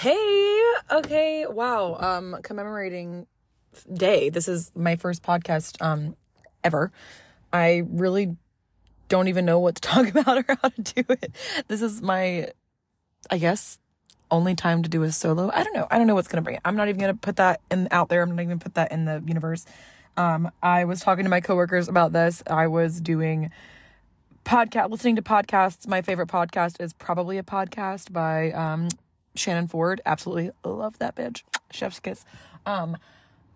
Hey, okay, wow. Um, commemorating day. This is my first podcast um ever. I really don't even know what to talk about or how to do it. This is my I guess only time to do a solo. I don't know. I don't know what's gonna bring it. I'm not even gonna put that in out there. I'm not even put that in the universe. Um, I was talking to my coworkers about this. I was doing podcast listening to podcasts. My favorite podcast is probably a podcast by um Shannon Ford. Absolutely love that bitch. Chef's kiss. Um,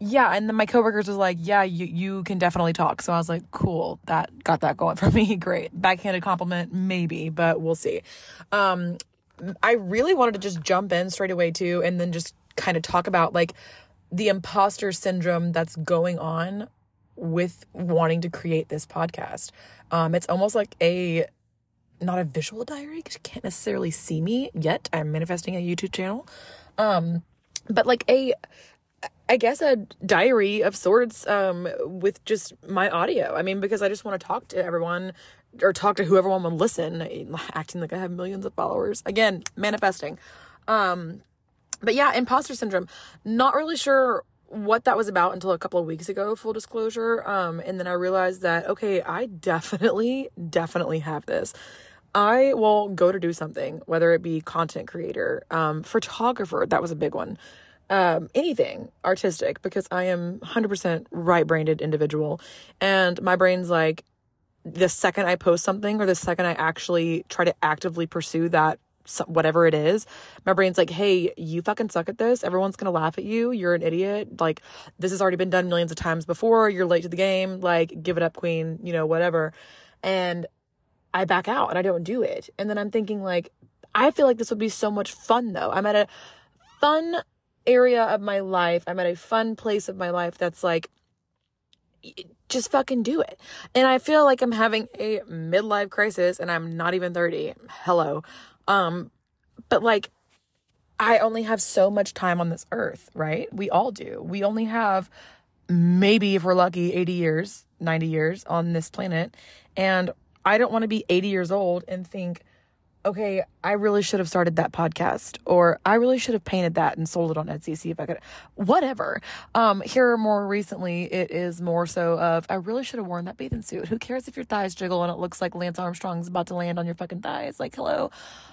yeah, and then my coworkers was like, "Yeah, you you can definitely talk." So I was like, "Cool, that got that going for me. Great, backhanded compliment, maybe, but we'll see." Um, I really wanted to just jump in straight away too, and then just kind of talk about like the imposter syndrome that's going on with wanting to create this podcast. Um, it's almost like a not a visual diary because you can't necessarily see me yet. I'm manifesting a YouTube channel. Um, but like a I guess a diary of sorts um with just my audio. I mean, because I just want to talk to everyone or talk to whoever one will listen, acting like I have millions of followers. Again, manifesting. Um but yeah, imposter syndrome. Not really sure what that was about until a couple of weeks ago, full disclosure. Um, and then I realized that, okay, I definitely, definitely have this. I will go to do something, whether it be content creator, um, photographer, that was a big one, um, anything artistic, because I am 100% right brained individual. And my brain's like, the second I post something or the second I actually try to actively pursue that whatever it is, my brain's like, hey, you fucking suck at this. Everyone's gonna laugh at you. You're an idiot. Like, this has already been done millions of times before. You're late to the game. Like, give it up, queen, you know, whatever. And I back out and I don't do it. And then I'm thinking, like, I feel like this would be so much fun though. I'm at a fun area of my life. I'm at a fun place of my life that's like, just fucking do it. And I feel like I'm having a midlife crisis and I'm not even 30. Hello. Um, but like, I only have so much time on this earth, right? We all do. We only have maybe, if we're lucky, 80 years, 90 years on this planet. And I don't want to be 80 years old and think, okay, I really should have started that podcast or I really should have painted that and sold it on Etsy. See if I could, whatever. Um, here more recently, it is more so of, I really should have worn that bathing suit. Who cares if your thighs jiggle and it looks like Lance Armstrong's about to land on your fucking thighs? Like, hello.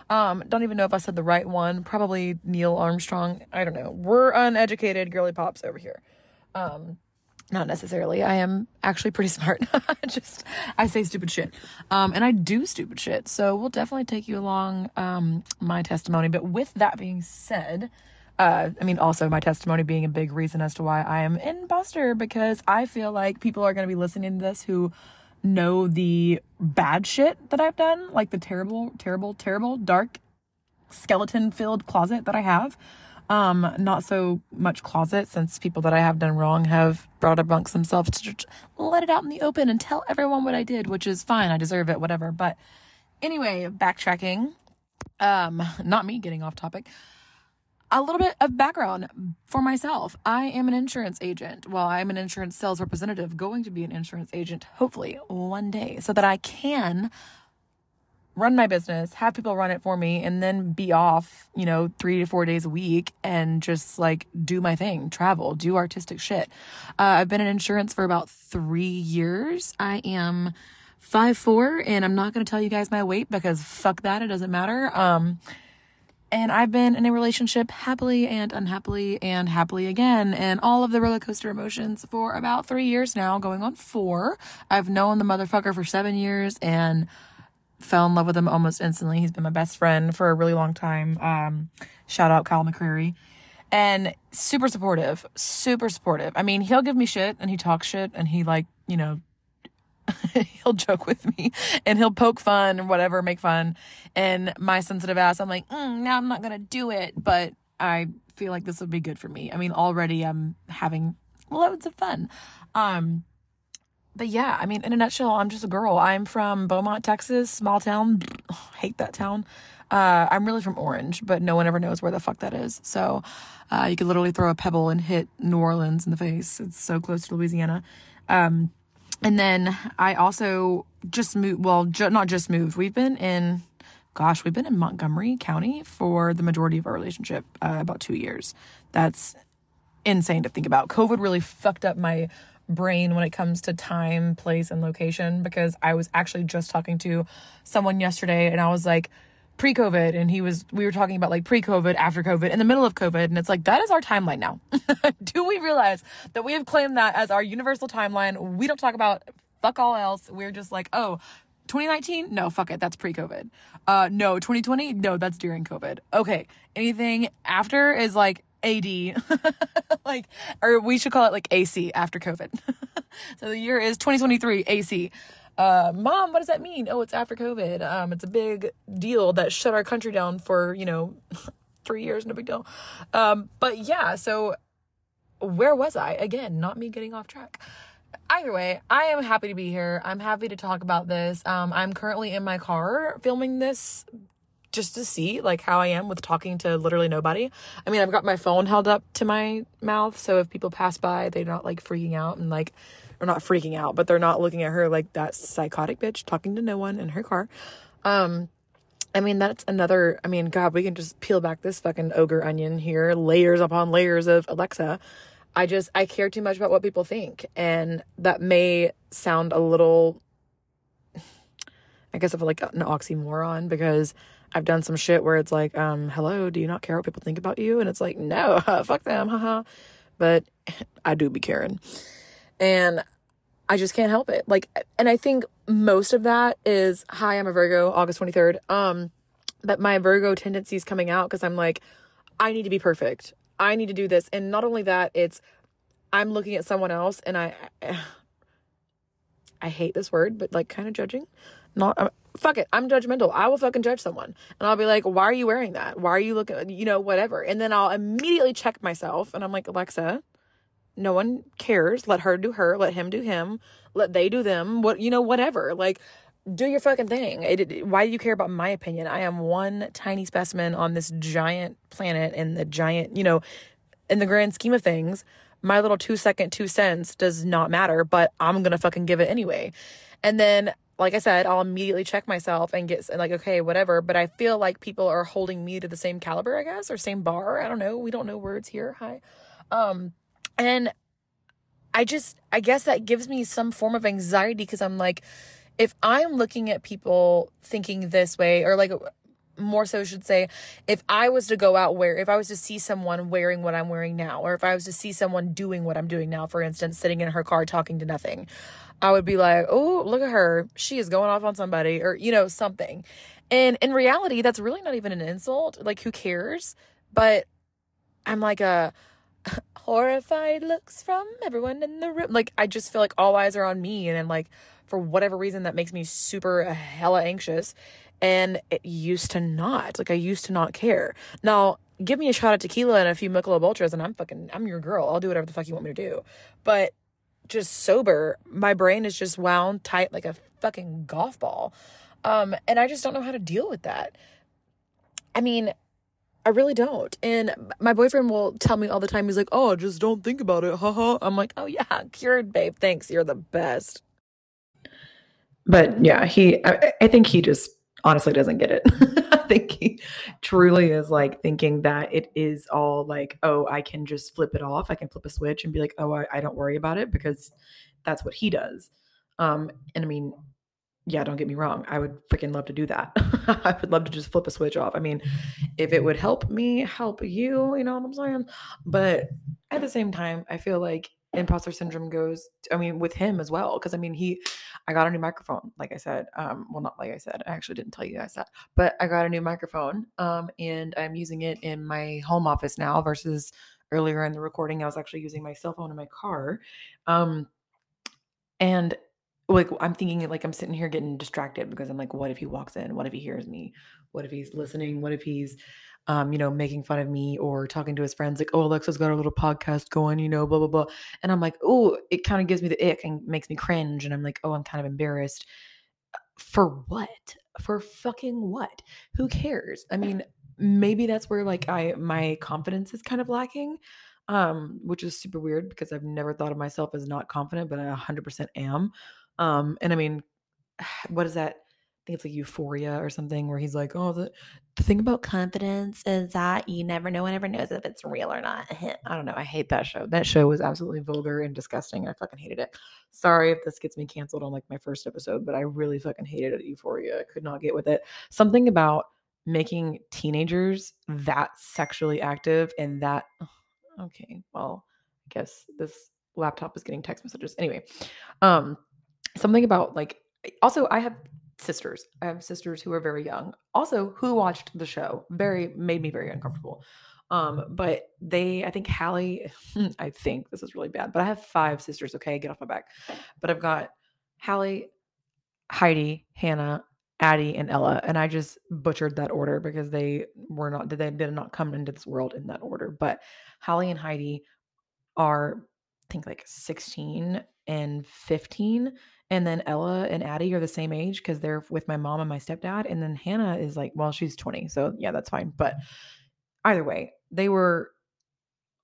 Um, don't even know if I said the right one. Probably Neil Armstrong. I don't know. We're uneducated girly pops over here. Um, not necessarily. I am actually pretty smart. Just I say stupid shit. Um and I do stupid shit. So we'll definitely take you along um my testimony. But with that being said, uh I mean also my testimony being a big reason as to why I am in Buster because I feel like people are going to be listening to this who know the bad shit that I've done, like the terrible terrible terrible dark skeleton filled closet that I have um, not so much closet since people that I have done wrong have brought amongst themselves to let it out in the open and tell everyone what I did, which is fine. I deserve it, whatever. But anyway, backtracking, um, not me getting off topic. A little bit of background for myself. I am an insurance agent. Well, I'm an insurance sales representative, going to be an insurance agent, hopefully one day, so that I can run my business, have people run it for me, and then be off, you know, three to four days a week and just like do my thing, travel, do artistic shit. Uh, I've been in insurance for about three years. I am five four, and I'm not going to tell you guys my weight because fuck that, it doesn't matter. Um, and I've been in a relationship happily and unhappily and happily again, and all of the roller coaster emotions for about three years now, going on four. I've known the motherfucker for seven years, and fell in love with him almost instantly. He's been my best friend for a really long time. Um, shout out Kyle McCreary. And super supportive, super supportive. I mean, he'll give me shit and he talks shit and he like, you know, he'll joke with me and he'll poke fun or whatever, make fun. And my sensitive ass, I'm like, mm, now I'm not gonna do it, but I feel like this would be good for me. I mean, already I'm having loads of fun. Um, but yeah, I mean, in a nutshell, I'm just a girl. I'm from Beaumont, Texas, small town. hate that town. Uh, I'm really from Orange, but no one ever knows where the fuck that is. So uh, you could literally throw a pebble and hit New Orleans in the face. It's so close to Louisiana. Um, and then I also just moved. Well, ju- not just moved. We've been in gosh, we've been in Montgomery County for the majority of our relationship, uh, about two years. That's insane to think about. COVID really fucked up my brain when it comes to time, place, and location because I was actually just talking to someone yesterday and I was like, pre COVID, and he was, we were talking about like pre COVID, after COVID, in the middle of COVID, and it's like, that is our timeline now. Do we realize that we have claimed that as our universal timeline? We don't talk about fuck all else. We're just like, oh, 2019? No, fuck it. That's pre COVID. Uh, no, 2020? No, that's during COVID. Okay. Anything after is like AD. like, or we should call it like AC after COVID. so the year is 2023 AC. Uh, mom, what does that mean? Oh, it's after COVID. Um, it's a big deal that shut our country down for, you know, three years, no big deal. Um, but yeah, so where was I? Again, not me getting off track either way, I am happy to be here. I'm happy to talk about this. Um, I'm currently in my car filming this just to see like how I am with talking to literally nobody. I mean, I've got my phone held up to my mouth, so if people pass by, they're not like freaking out and like or not freaking out, but they're not looking at her like that psychotic bitch talking to no one in her car. Um I mean, that's another, I mean, God, we can just peel back this fucking ogre onion here, layers upon layers of Alexa. I just I care too much about what people think and that may sound a little I guess of like an oxymoron because I've done some shit where it's like um hello do you not care what people think about you? And it's like no fuck them haha but I do be caring. And I just can't help it. Like and I think most of that is hi I'm a Virgo August 23rd um but my Virgo tendencies coming out because I'm like I need to be perfect. I need to do this. And not only that, it's I'm looking at someone else and I I hate this word, but like kind of judging. Not uh, fuck it. I'm judgmental. I will fucking judge someone. And I'll be like, "Why are you wearing that? Why are you looking, you know, whatever." And then I'll immediately check myself and I'm like, "Alexa, no one cares. Let her do her, let him do him, let they do them. What, you know, whatever. Like do your fucking thing. It, it, why do you care about my opinion? I am one tiny specimen on this giant planet and the giant, you know, in the grand scheme of things, my little two second two cents does not matter, but I'm gonna fucking give it anyway. And then, like I said, I'll immediately check myself and get like, okay, whatever. But I feel like people are holding me to the same caliber, I guess, or same bar. I don't know. We don't know words here. Hi. Um, and I just, I guess that gives me some form of anxiety because I'm like, if I'm looking at people thinking this way, or like more so should say, if I was to go out where, if I was to see someone wearing what I'm wearing now, or if I was to see someone doing what I'm doing now, for instance, sitting in her car talking to nothing, I would be like, oh, look at her. She is going off on somebody, or, you know, something. And in reality, that's really not even an insult. Like, who cares? But I'm like a horrified looks from everyone in the room. Like, I just feel like all eyes are on me. And then, like, for whatever reason that makes me super hella anxious and it used to not like i used to not care now give me a shot of tequila and a few Michelob Ultras and I'm fucking I'm your girl. I'll do whatever the fuck you want me to do. But just sober, my brain is just wound tight like a fucking golf ball. Um and I just don't know how to deal with that. I mean, I really don't. And my boyfriend will tell me all the time he's like, "Oh, just don't think about it." Haha. I'm like, "Oh yeah, cured, babe. Thanks. You're the best." but yeah, he, I, I think he just honestly doesn't get it. I think he truly is like thinking that it is all like, oh, I can just flip it off. I can flip a switch and be like, oh, I, I don't worry about it because that's what he does. Um, and I mean, yeah, don't get me wrong. I would freaking love to do that. I would love to just flip a switch off. I mean, if it would help me help you, you know what I'm saying? But at the same time, I feel like imposter syndrome goes i mean with him as well because i mean he i got a new microphone like i said um well not like i said i actually didn't tell you guys that but i got a new microphone um and i'm using it in my home office now versus earlier in the recording i was actually using my cell phone in my car um and like i'm thinking like i'm sitting here getting distracted because i'm like what if he walks in? What if he hears me? What if he's listening? What if he's um, you know, making fun of me or talking to his friends, like, oh, Alexa's got a little podcast going, you know, blah, blah, blah. And I'm like, oh, it kind of gives me the ick and makes me cringe. And I'm like, oh, I'm kind of embarrassed. For what? For fucking what? Who cares? I mean, maybe that's where like I my confidence is kind of lacking. Um, which is super weird because I've never thought of myself as not confident, but I 100% am. Um, and I mean, what is that? Think it's like Euphoria or something, where he's like, "Oh, the the thing about confidence is that you never, no one ever knows if it's real or not." I don't know. I hate that show. That show was absolutely vulgar and disgusting. I fucking hated it. Sorry if this gets me canceled on like my first episode, but I really fucking hated it. Euphoria. I could not get with it. Something about making teenagers that sexually active and that. Okay, well, I guess this laptop is getting text messages. Anyway, um, something about like also I have sisters. I have sisters who are very young, also who watched the show. Very made me very uncomfortable. Um, but they, I think Hallie, I think this is really bad, but I have five sisters. Okay, get off my back. But I've got Hallie, Heidi, Hannah, Addie, and Ella, and I just butchered that order because they were not did they did not come into this world in that order. But Hallie and Heidi are, I think, like 16 and 15 and then Ella and Addie are the same age because they're with my mom and my stepdad. And then Hannah is like, well, she's 20. So yeah, that's fine. But either way, they were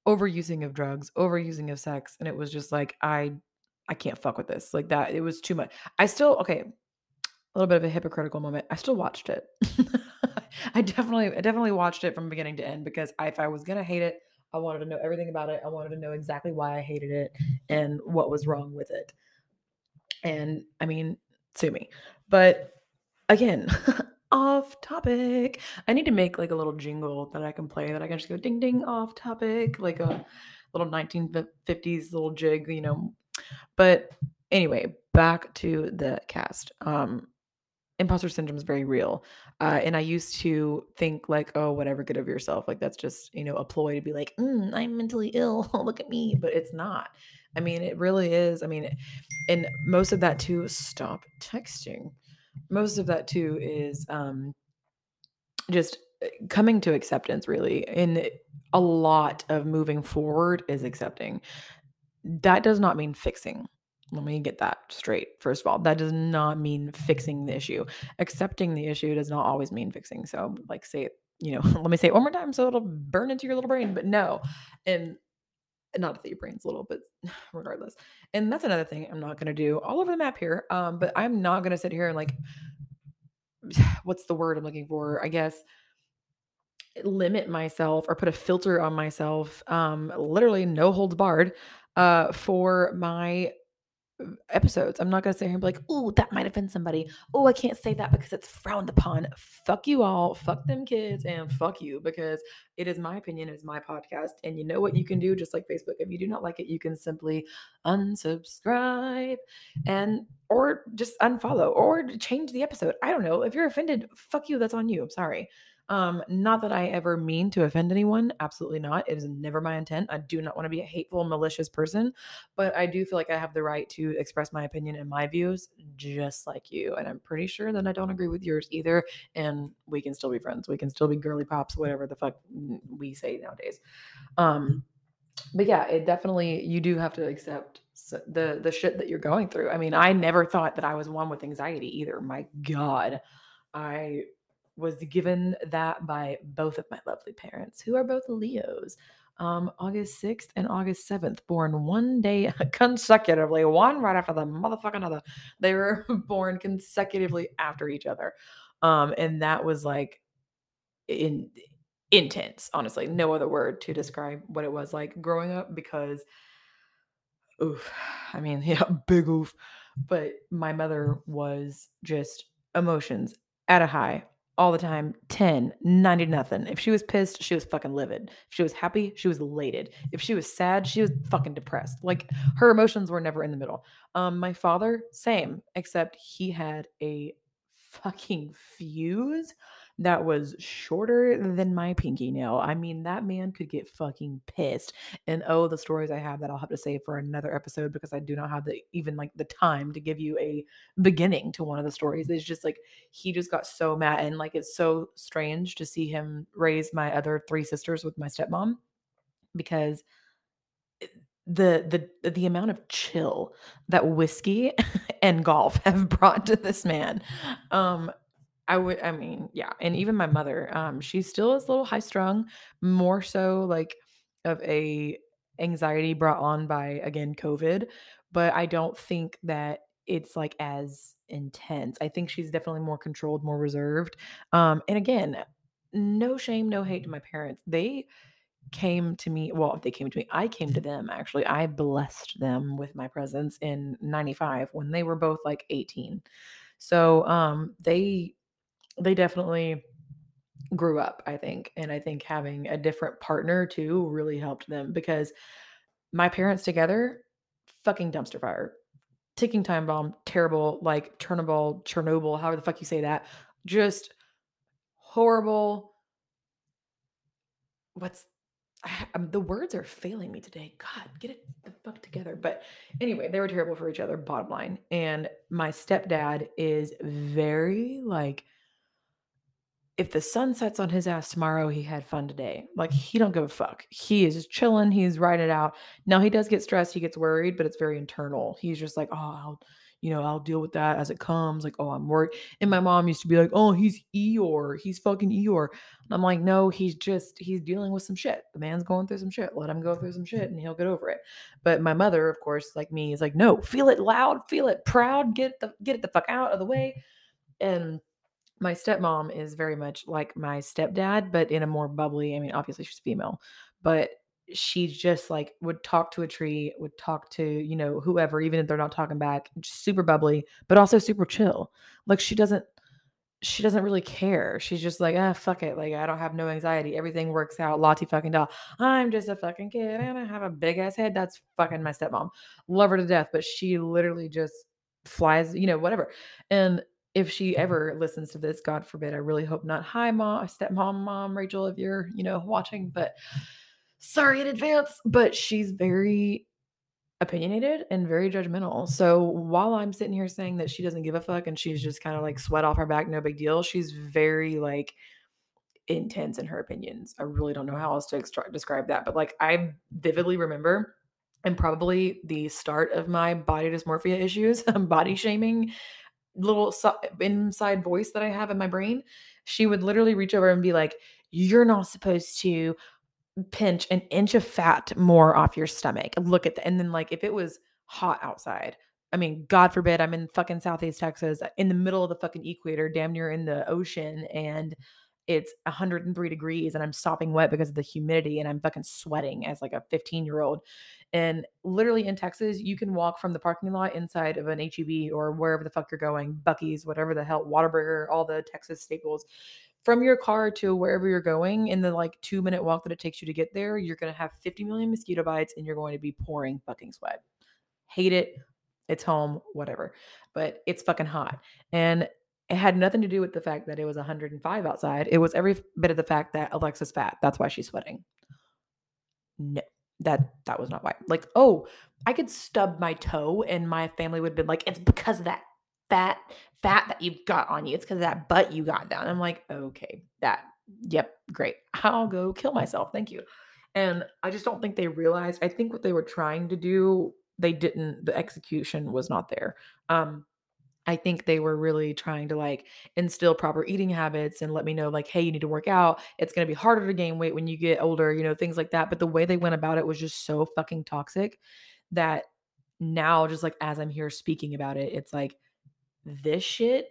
overusing of drugs, overusing of sex. And it was just like, I I can't fuck with this. Like that, it was too much. I still, okay, a little bit of a hypocritical moment. I still watched it. I definitely, I definitely watched it from beginning to end because I, if I was gonna hate it, I wanted to know everything about it. I wanted to know exactly why I hated it and what was wrong with it. And I mean, sue me. But again, off topic. I need to make like a little jingle that I can play that I can just go ding ding off topic, like a little 1950s little jig, you know. But anyway, back to the cast. Um imposter syndrome is very real. Uh, and I used to think like, oh, whatever, good of yourself. Like that's just, you know, a ploy to be like, mm, I'm mentally ill. Look at me. But it's not. I mean, it really is. I mean, and most of that too, stop texting. Most of that too is um, just eh, coming to acceptance, really. And a lot of moving forward is accepting. That does not mean fixing. Let me get that straight. First of all, that does not mean fixing the issue. Accepting the issue does not always mean fixing. So, like, say you know, let me say it one more time so it'll burn into your little brain. But no, and not that your brain's little, but regardless. And that's another thing I'm not going to do all over the map here. Um, but I'm not going to sit here and like, what's the word I'm looking for? I guess limit myself or put a filter on myself, um, literally no holds barred, uh, for my episodes. I'm not gonna sit here and be like, oh, that might offend somebody. Oh, I can't say that because it's frowned upon. Fuck you all, fuck them kids, and fuck you because it is my opinion, it's my podcast. And you know what you can do, just like Facebook. If you do not like it, you can simply unsubscribe and or just unfollow or change the episode. I don't know. If you're offended, fuck you. That's on you. I'm sorry. Um, not that I ever mean to offend anyone. Absolutely not. It is never my intent. I do not want to be a hateful, malicious person, but I do feel like I have the right to express my opinion and my views just like you. And I'm pretty sure that I don't agree with yours either. And we can still be friends. We can still be girly pops, whatever the fuck we say nowadays. Um, but yeah, it definitely you do have to accept the the shit that you're going through. I mean, I never thought that I was one with anxiety either. My God, I was given that by both of my lovely parents, who are both Leos. Um, August 6th and August 7th, born one day consecutively, one right after the motherfucking other. They were born consecutively after each other. Um, and that was like in intense, honestly. No other word to describe what it was like growing up because oof. I mean, yeah, big oof. But my mother was just emotions at a high all the time 10 90 nothing. If she was pissed she was fucking livid. If she was happy she was elated. If she was sad she was fucking depressed. Like her emotions were never in the middle. Um my father same except he had a fucking fuse that was shorter than my pinky nail. I mean, that man could get fucking pissed. And oh, the stories I have that I'll have to say for another episode because I do not have the even like the time to give you a beginning to one of the stories. It's just like he just got so mad and like it's so strange to see him raise my other three sisters with my stepmom because the the the amount of chill that whiskey and golf have brought to this man um I would I mean, yeah, and even my mother, um, she still is a little high strung, more so like of a anxiety brought on by again COVID, but I don't think that it's like as intense. I think she's definitely more controlled, more reserved. Um, and again, no shame, no hate to my parents. They came to me well they came to me i came to them actually i blessed them with my presence in 95 when they were both like 18 so um they they definitely grew up i think and i think having a different partner too really helped them because my parents together fucking dumpster fire ticking time bomb terrible like chernobyl chernobyl however the fuck you say that just horrible what's I, the words are failing me today. God, get it the fuck together. But anyway, they were terrible for each other, bottom line. And my stepdad is very like, if the sun sets on his ass tomorrow, he had fun today. Like he don't give a fuck. He is just chilling. He's riding it out. Now he does get stressed. He gets worried, but it's very internal. He's just like, oh, I'll you know, I'll deal with that as it comes. Like, oh, I'm worried. And my mom used to be like, oh, he's Eeyore. He's fucking Eeyore. And I'm like, no, he's just, he's dealing with some shit. The man's going through some shit. Let him go through some shit and he'll get over it. But my mother, of course, like me, is like, no, feel it loud, feel it proud, get the, get it the fuck out of the way. And my stepmom is very much like my stepdad, but in a more bubbly, I mean, obviously she's female, but she just like would talk to a tree, would talk to, you know, whoever, even if they're not talking back, super bubbly, but also super chill. Like she doesn't she doesn't really care. She's just like, ah, fuck it. Like, I don't have no anxiety. Everything works out. Lottie fucking doll. I'm just a fucking kid and I have a big ass head. That's fucking my stepmom. Love her to death, but she literally just flies, you know, whatever. And if she ever listens to this, God forbid, I really hope not. Hi, mom, stepmom, mom, Rachel, if you're, you know, watching, but sorry in advance, but she's very opinionated and very judgmental. So while I'm sitting here saying that she doesn't give a fuck and she's just kind of like sweat off her back, no big deal, she's very like intense in her opinions. I really don't know how else to extra- describe that, but like I vividly remember and probably the start of my body dysmorphia issues, body shaming little inside voice that I have in my brain. She would literally reach over and be like, You're not supposed to pinch an inch of fat more off your stomach. Look at that. And then, like, if it was hot outside, I mean, God forbid, I'm in fucking Southeast Texas, uh, in the middle of the fucking equator, damn near in the ocean, and it's 103 degrees, and I'm sopping wet because of the humidity, and I'm fucking sweating as like a 15 year old. And literally in Texas, you can walk from the parking lot inside of an HEB or wherever the fuck you're going, Buc-ee's, whatever the hell, Whataburger, all the Texas staples from your car to wherever you're going in the like two minute walk that it takes you to get there, you're going to have 50 million mosquito bites and you're going to be pouring fucking sweat. Hate it. It's home, whatever. But it's fucking hot. And it had nothing to do with the fact that it was 105 outside. It was every bit of the fact that Alexa's fat. That's why she's sweating. No, that that was not why. Like, oh, I could stub my toe and my family would have been like, it's because of that fat fat that you've got on you. It's because of that butt you got down. I'm like, okay, that, yep, great. I'll go kill myself. Thank you. And I just don't think they realized. I think what they were trying to do, they didn't, the execution was not there. Um, I think they were really trying to like instill proper eating habits and let me know, like, hey, you need to work out. It's going to be harder to gain weight when you get older, you know, things like that. But the way they went about it was just so fucking toxic that now, just like as I'm here speaking about it, it's like, this shit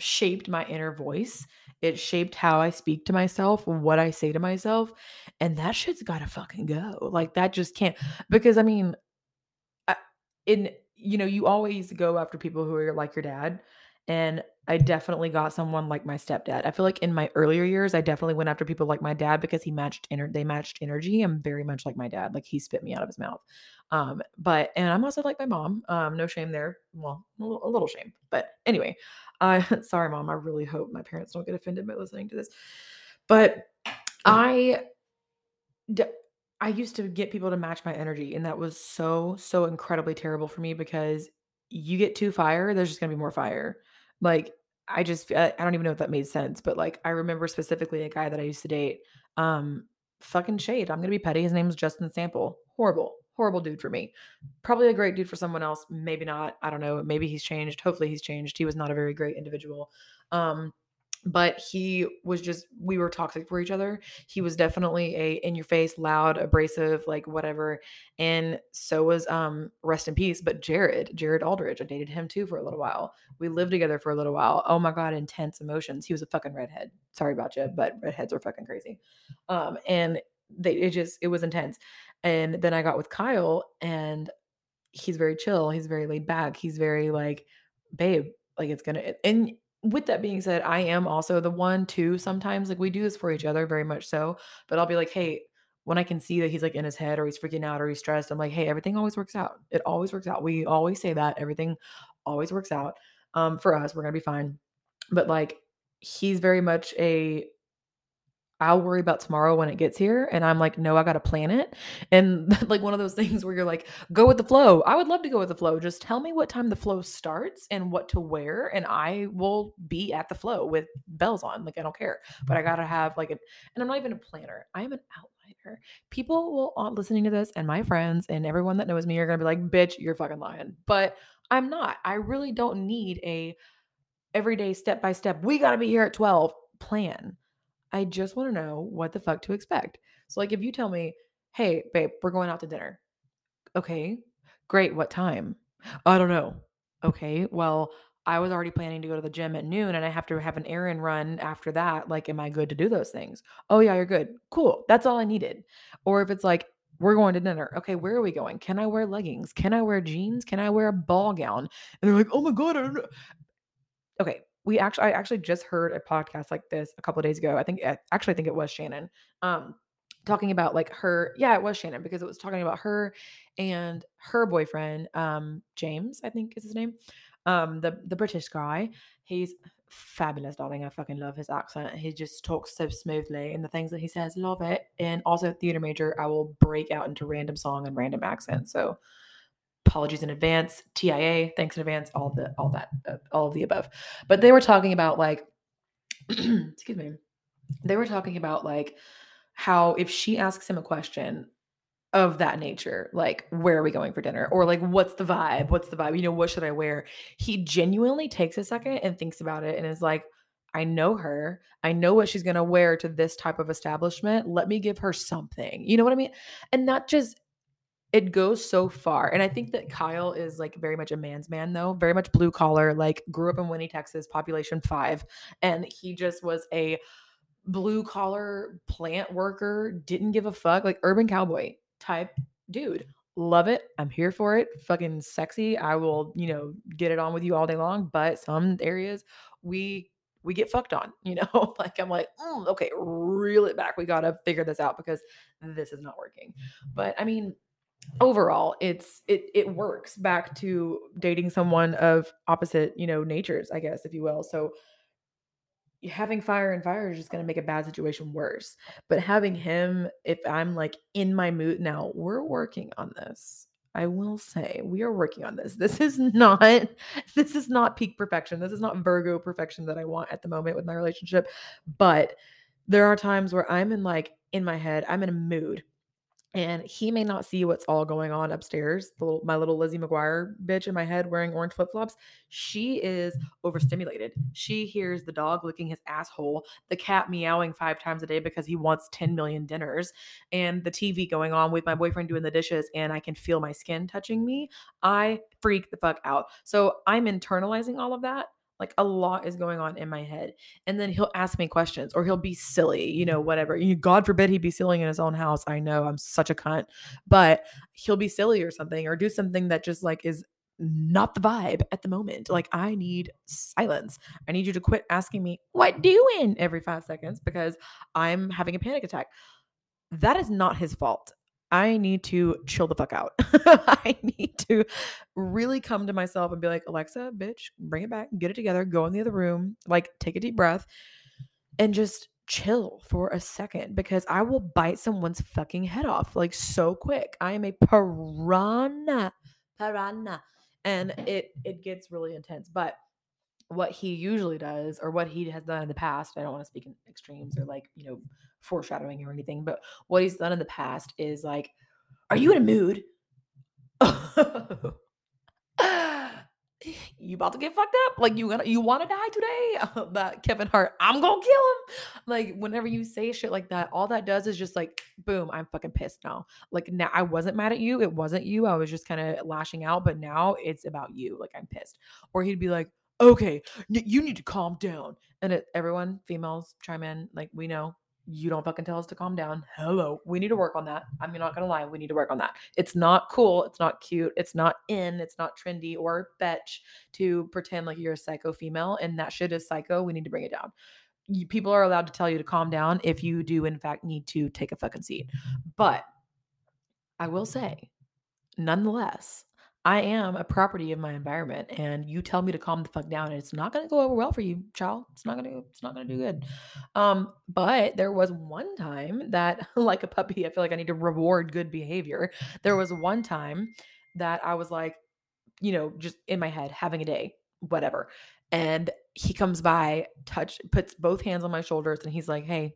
shaped my inner voice. It shaped how I speak to myself, what I say to myself. And that shit's gotta fucking go. Like, that just can't. Because, I mean, in, you know, you always go after people who are like your dad. And I definitely got someone like my stepdad. I feel like in my earlier years, I definitely went after people like my dad because he matched inner they matched energy. I'm very much like my dad. Like he spit me out of his mouth. Um, but and I'm also like my mom. Um, no shame there. Well, a little, a little shame. But anyway, uh sorry, mom. I really hope my parents don't get offended by listening to this. But I I used to get people to match my energy, and that was so, so incredibly terrible for me because you get too fire, there's just gonna be more fire. Like, I just I don't even know if that made sense, but, like, I remember specifically a guy that I used to date, um, fucking shade. I'm gonna be petty. His name was Justin Sample. Horrible, horrible dude for me. Probably a great dude for someone else. Maybe not. I don't know. Maybe he's changed. Hopefully he's changed. He was not a very great individual. Um, but he was just we were toxic for each other. He was definitely a in your face loud abrasive like whatever and so was um rest in peace but jared jared aldridge i dated him too for a little while. We lived together for a little while. Oh my god intense emotions. He was a fucking redhead. Sorry about you but redheads are fucking crazy. Um and they it just it was intense. And then i got with kyle and he's very chill. He's very laid back. He's very like babe like it's gonna and with that being said, I am also the one too sometimes like we do this for each other very much so, but I'll be like, "Hey, when I can see that he's like in his head or he's freaking out or he's stressed, I'm like, "Hey, everything always works out. It always works out. We always say that everything always works out. Um for us, we're to be fine." But like he's very much a I'll worry about tomorrow when it gets here. And I'm like, no, I got to plan it. And like one of those things where you're like, go with the flow. I would love to go with the flow. Just tell me what time the flow starts and what to wear. And I will be at the flow with bells on. Like, I don't care. But I got to have like an, and I'm not even a planner, I am an outliner. People will, uh, listening to this, and my friends and everyone that knows me are going to be like, bitch, you're fucking lying. But I'm not. I really don't need a everyday step by step. We got to be here at 12 plan I just want to know what the fuck to expect. So, like, if you tell me, hey, babe, we're going out to dinner. Okay, great. What time? I don't know. Okay, well, I was already planning to go to the gym at noon and I have to have an errand run after that. Like, am I good to do those things? Oh, yeah, you're good. Cool. That's all I needed. Or if it's like, we're going to dinner. Okay, where are we going? Can I wear leggings? Can I wear jeans? Can I wear a ball gown? And they're like, oh my God. Okay, we actually I actually just heard a podcast like this a couple of days ago. I think actually I think it was Shannon. Um talking about like her yeah, it was Shannon because it was talking about her and her boyfriend um James, I think is his name. Um the the British guy. He's fabulous, darling. I fucking love his accent. He just talks so smoothly and the things that he says, love it. And also theater major, I will break out into random song and random accent. So apologies in advance tia thanks in advance all the all that uh, all of the above but they were talking about like excuse me they were talking about like how if she asks him a question of that nature like where are we going for dinner or like what's the vibe what's the vibe you know what should i wear he genuinely takes a second and thinks about it and is like I know her. I know what she's going to wear to this type of establishment. Let me give her something. You know what I mean? And not just it goes so far. And I think that Kyle is like very much a man's man, though, very much blue collar, like grew up in Winnie, Texas, population five. And he just was a blue collar plant worker, didn't give a fuck, like urban cowboy type dude. Love it. I'm here for it. Fucking sexy. I will, you know, get it on with you all day long. But some areas we we get fucked on, you know? like I'm like, mm, okay, reel it back. We gotta figure this out because this is not working. But I mean, overall it's it it works back to dating someone of opposite you know natures i guess if you will. So having fire and fire is just going to make a bad situation worse. But having him if i'm like in my mood now we're working on this. I will say we are working on this. This is not this is not peak perfection. This is not virgo perfection that i want at the moment with my relationship. But there are times where i'm in like in my head i'm in a mood and he may not see what's all going on upstairs. Little, my little Lizzie McGuire bitch in my head wearing orange flip flops. She is overstimulated. She hears the dog licking his asshole, the cat meowing five times a day because he wants 10 million dinners, and the TV going on with my boyfriend doing the dishes, and I can feel my skin touching me. I freak the fuck out. So I'm internalizing all of that like a lot is going on in my head. And then he'll ask me questions or he'll be silly, you know, whatever. God forbid he'd be silly in his own house. I know I'm such a cunt, but he'll be silly or something or do something that just like is not the vibe at the moment. Like I need silence. I need you to quit asking me, what doing every five seconds because I'm having a panic attack. That is not his fault. I need to chill the fuck out. I need to really come to myself and be like, Alexa, bitch, bring it back, get it together, go in the other room, like take a deep breath and just chill for a second because I will bite someone's fucking head off like so quick. I am a piranha, piranha, and it it gets really intense. But what he usually does or what he has done in the past, I don't want to speak in extremes or like, you know, foreshadowing or anything, but what he's done in the past is like, are you in a mood? you about to get fucked up? Like you gonna you want to die today? that Kevin Hart, I'm gonna kill him. Like whenever you say shit like that, all that does is just like boom, I'm fucking pissed now. Like now I wasn't mad at you. It wasn't you. I was just kind of lashing out, but now it's about you. Like I'm pissed. Or he'd be like, okay, you need to calm down. And it, everyone, females, chime in. Like we know you don't fucking tell us to calm down. Hello. We need to work on that. I'm not going to lie. We need to work on that. It's not cool. It's not cute. It's not in. It's not trendy or fetch to pretend like you're a psycho female. And that shit is psycho. We need to bring it down. You, people are allowed to tell you to calm down if you do, in fact, need to take a fucking seat. But I will say, nonetheless, I am a property of my environment and you tell me to calm the fuck down and it's not going to go over well for you, child. It's not going to it's not going to do good. Um but there was one time that like a puppy, I feel like I need to reward good behavior. There was one time that I was like, you know, just in my head having a day, whatever. And he comes by, touch puts both hands on my shoulders and he's like, "Hey,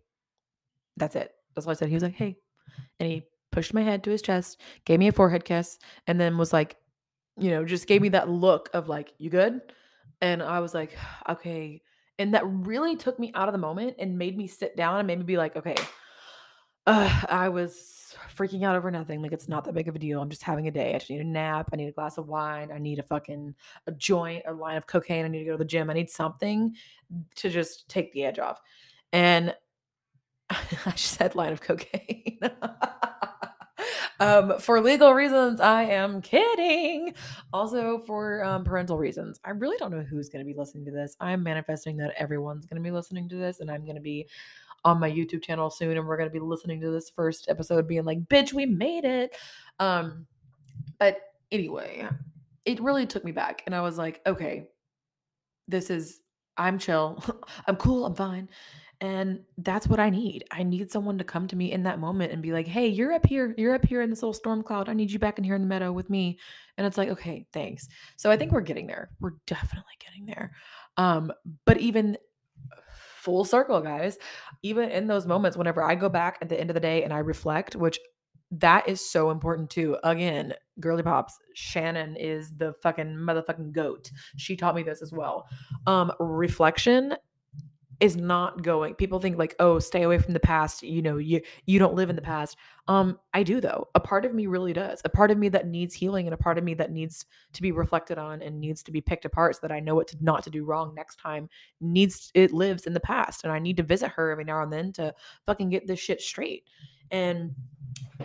that's it." That's what I said. He was like, "Hey." And he pushed my head to his chest, gave me a forehead kiss, and then was like, you know, just gave me that look of like, you good? And I was like, okay. And that really took me out of the moment and made me sit down and made me be like, okay, uh, I was freaking out over nothing. Like, it's not that big of a deal. I'm just having a day. I just need a nap. I need a glass of wine. I need a fucking a joint, a line of cocaine. I need to go to the gym. I need something to just take the edge off. And I just said line of cocaine. um, for legal reasons, I am kidding. Also, for um, parental reasons, I really don't know who's going to be listening to this. I'm manifesting that everyone's going to be listening to this, and I'm going to be on my YouTube channel soon, and we're going to be listening to this first episode, being like, "Bitch, we made it." Um, but anyway, it really took me back, and I was like, "Okay, this is." I'm chill. I'm cool. I'm fine. And that's what I need. I need someone to come to me in that moment and be like, hey, you're up here. You're up here in this little storm cloud. I need you back in here in the meadow with me. And it's like, okay, thanks. So I think we're getting there. We're definitely getting there. Um, but even full circle, guys, even in those moments, whenever I go back at the end of the day and I reflect, which that is so important too. Again, girly pops, Shannon is the fucking motherfucking goat. She taught me this as well. Um, reflection is not going people think like oh stay away from the past you know you you don't live in the past. Um i do though. A part of me really does. A part of me that needs healing and a part of me that needs to be reflected on and needs to be picked apart so that i know what to not to do wrong next time needs it lives in the past and i need to visit her every now and then to fucking get this shit straight. And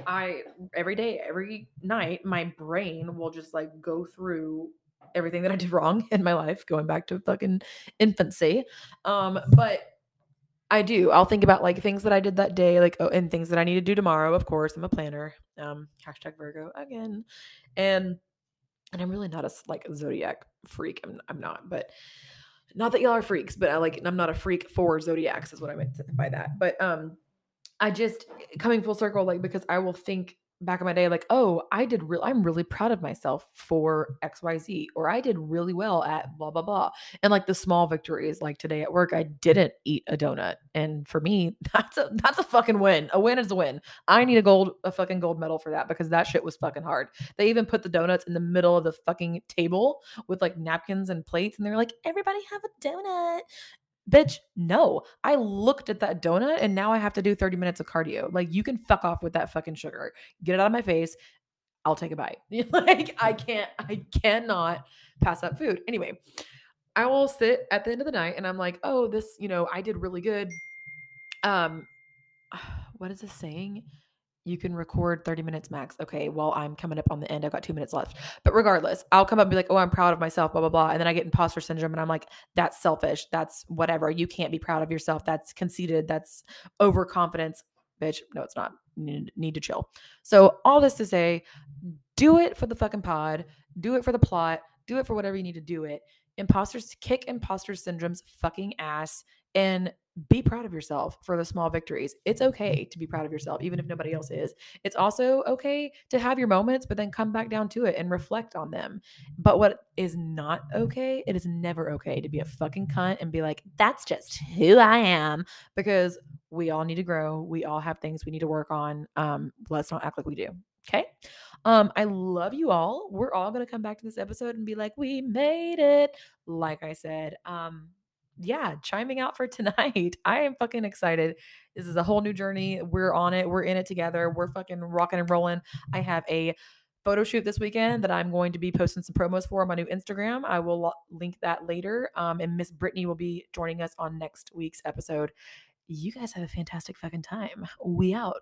i every day every night my brain will just like go through everything that I did wrong in my life, going back to fucking infancy. Um, but I do. I'll think about like things that I did that day, like oh, and things that I need to do tomorrow. Of course, I'm a planner. Um, hashtag Virgo again, and and I'm really not a like zodiac freak. I'm I'm not, but not that y'all are freaks, but I like I'm not a freak for zodiacs is what I meant by that. But um, I just coming full circle, like because I will think back in my day like oh i did real i'm really proud of myself for xyz or i did really well at blah blah blah and like the small victories like today at work i didn't eat a donut and for me that's a that's a fucking win a win is a win. I need a gold a fucking gold medal for that because that shit was fucking hard. They even put the donuts in the middle of the fucking table with like napkins and plates and they're like everybody have a donut Bitch, no. I looked at that donut and now I have to do 30 minutes of cardio. Like, you can fuck off with that fucking sugar. Get it out of my face. I'll take a bite. like, I can't, I cannot pass up food. Anyway, I will sit at the end of the night and I'm like, oh, this, you know, I did really good. Um, what is this saying? You can record 30 minutes max. Okay, well, I'm coming up on the end. I've got two minutes left. But regardless, I'll come up and be like, oh, I'm proud of myself, blah, blah, blah. And then I get imposter syndrome and I'm like, that's selfish. That's whatever. You can't be proud of yourself. That's conceited. That's overconfidence. Bitch, no, it's not. Need, need to chill. So, all this to say, do it for the fucking pod, do it for the plot, do it for whatever you need to do it. Imposters kick imposter syndrome's fucking ass and be proud of yourself for the small victories. It's okay to be proud of yourself, even if nobody else is. It's also okay to have your moments, but then come back down to it and reflect on them. But what is not okay, it is never okay to be a fucking cunt and be like, that's just who I am. Because we all need to grow. We all have things we need to work on. Um, let's not act like we do. Okay. Um, I love you all. We're all gonna come back to this episode and be like, we made it. Like I said, um, yeah, chiming out for tonight. I am fucking excited. This is a whole new journey. We're on it. We're in it together. We're fucking rocking and rolling. I have a photo shoot this weekend that I'm going to be posting some promos for on my new Instagram. I will lo- link that later. Um, and Miss Brittany will be joining us on next week's episode. You guys have a fantastic fucking time. We out.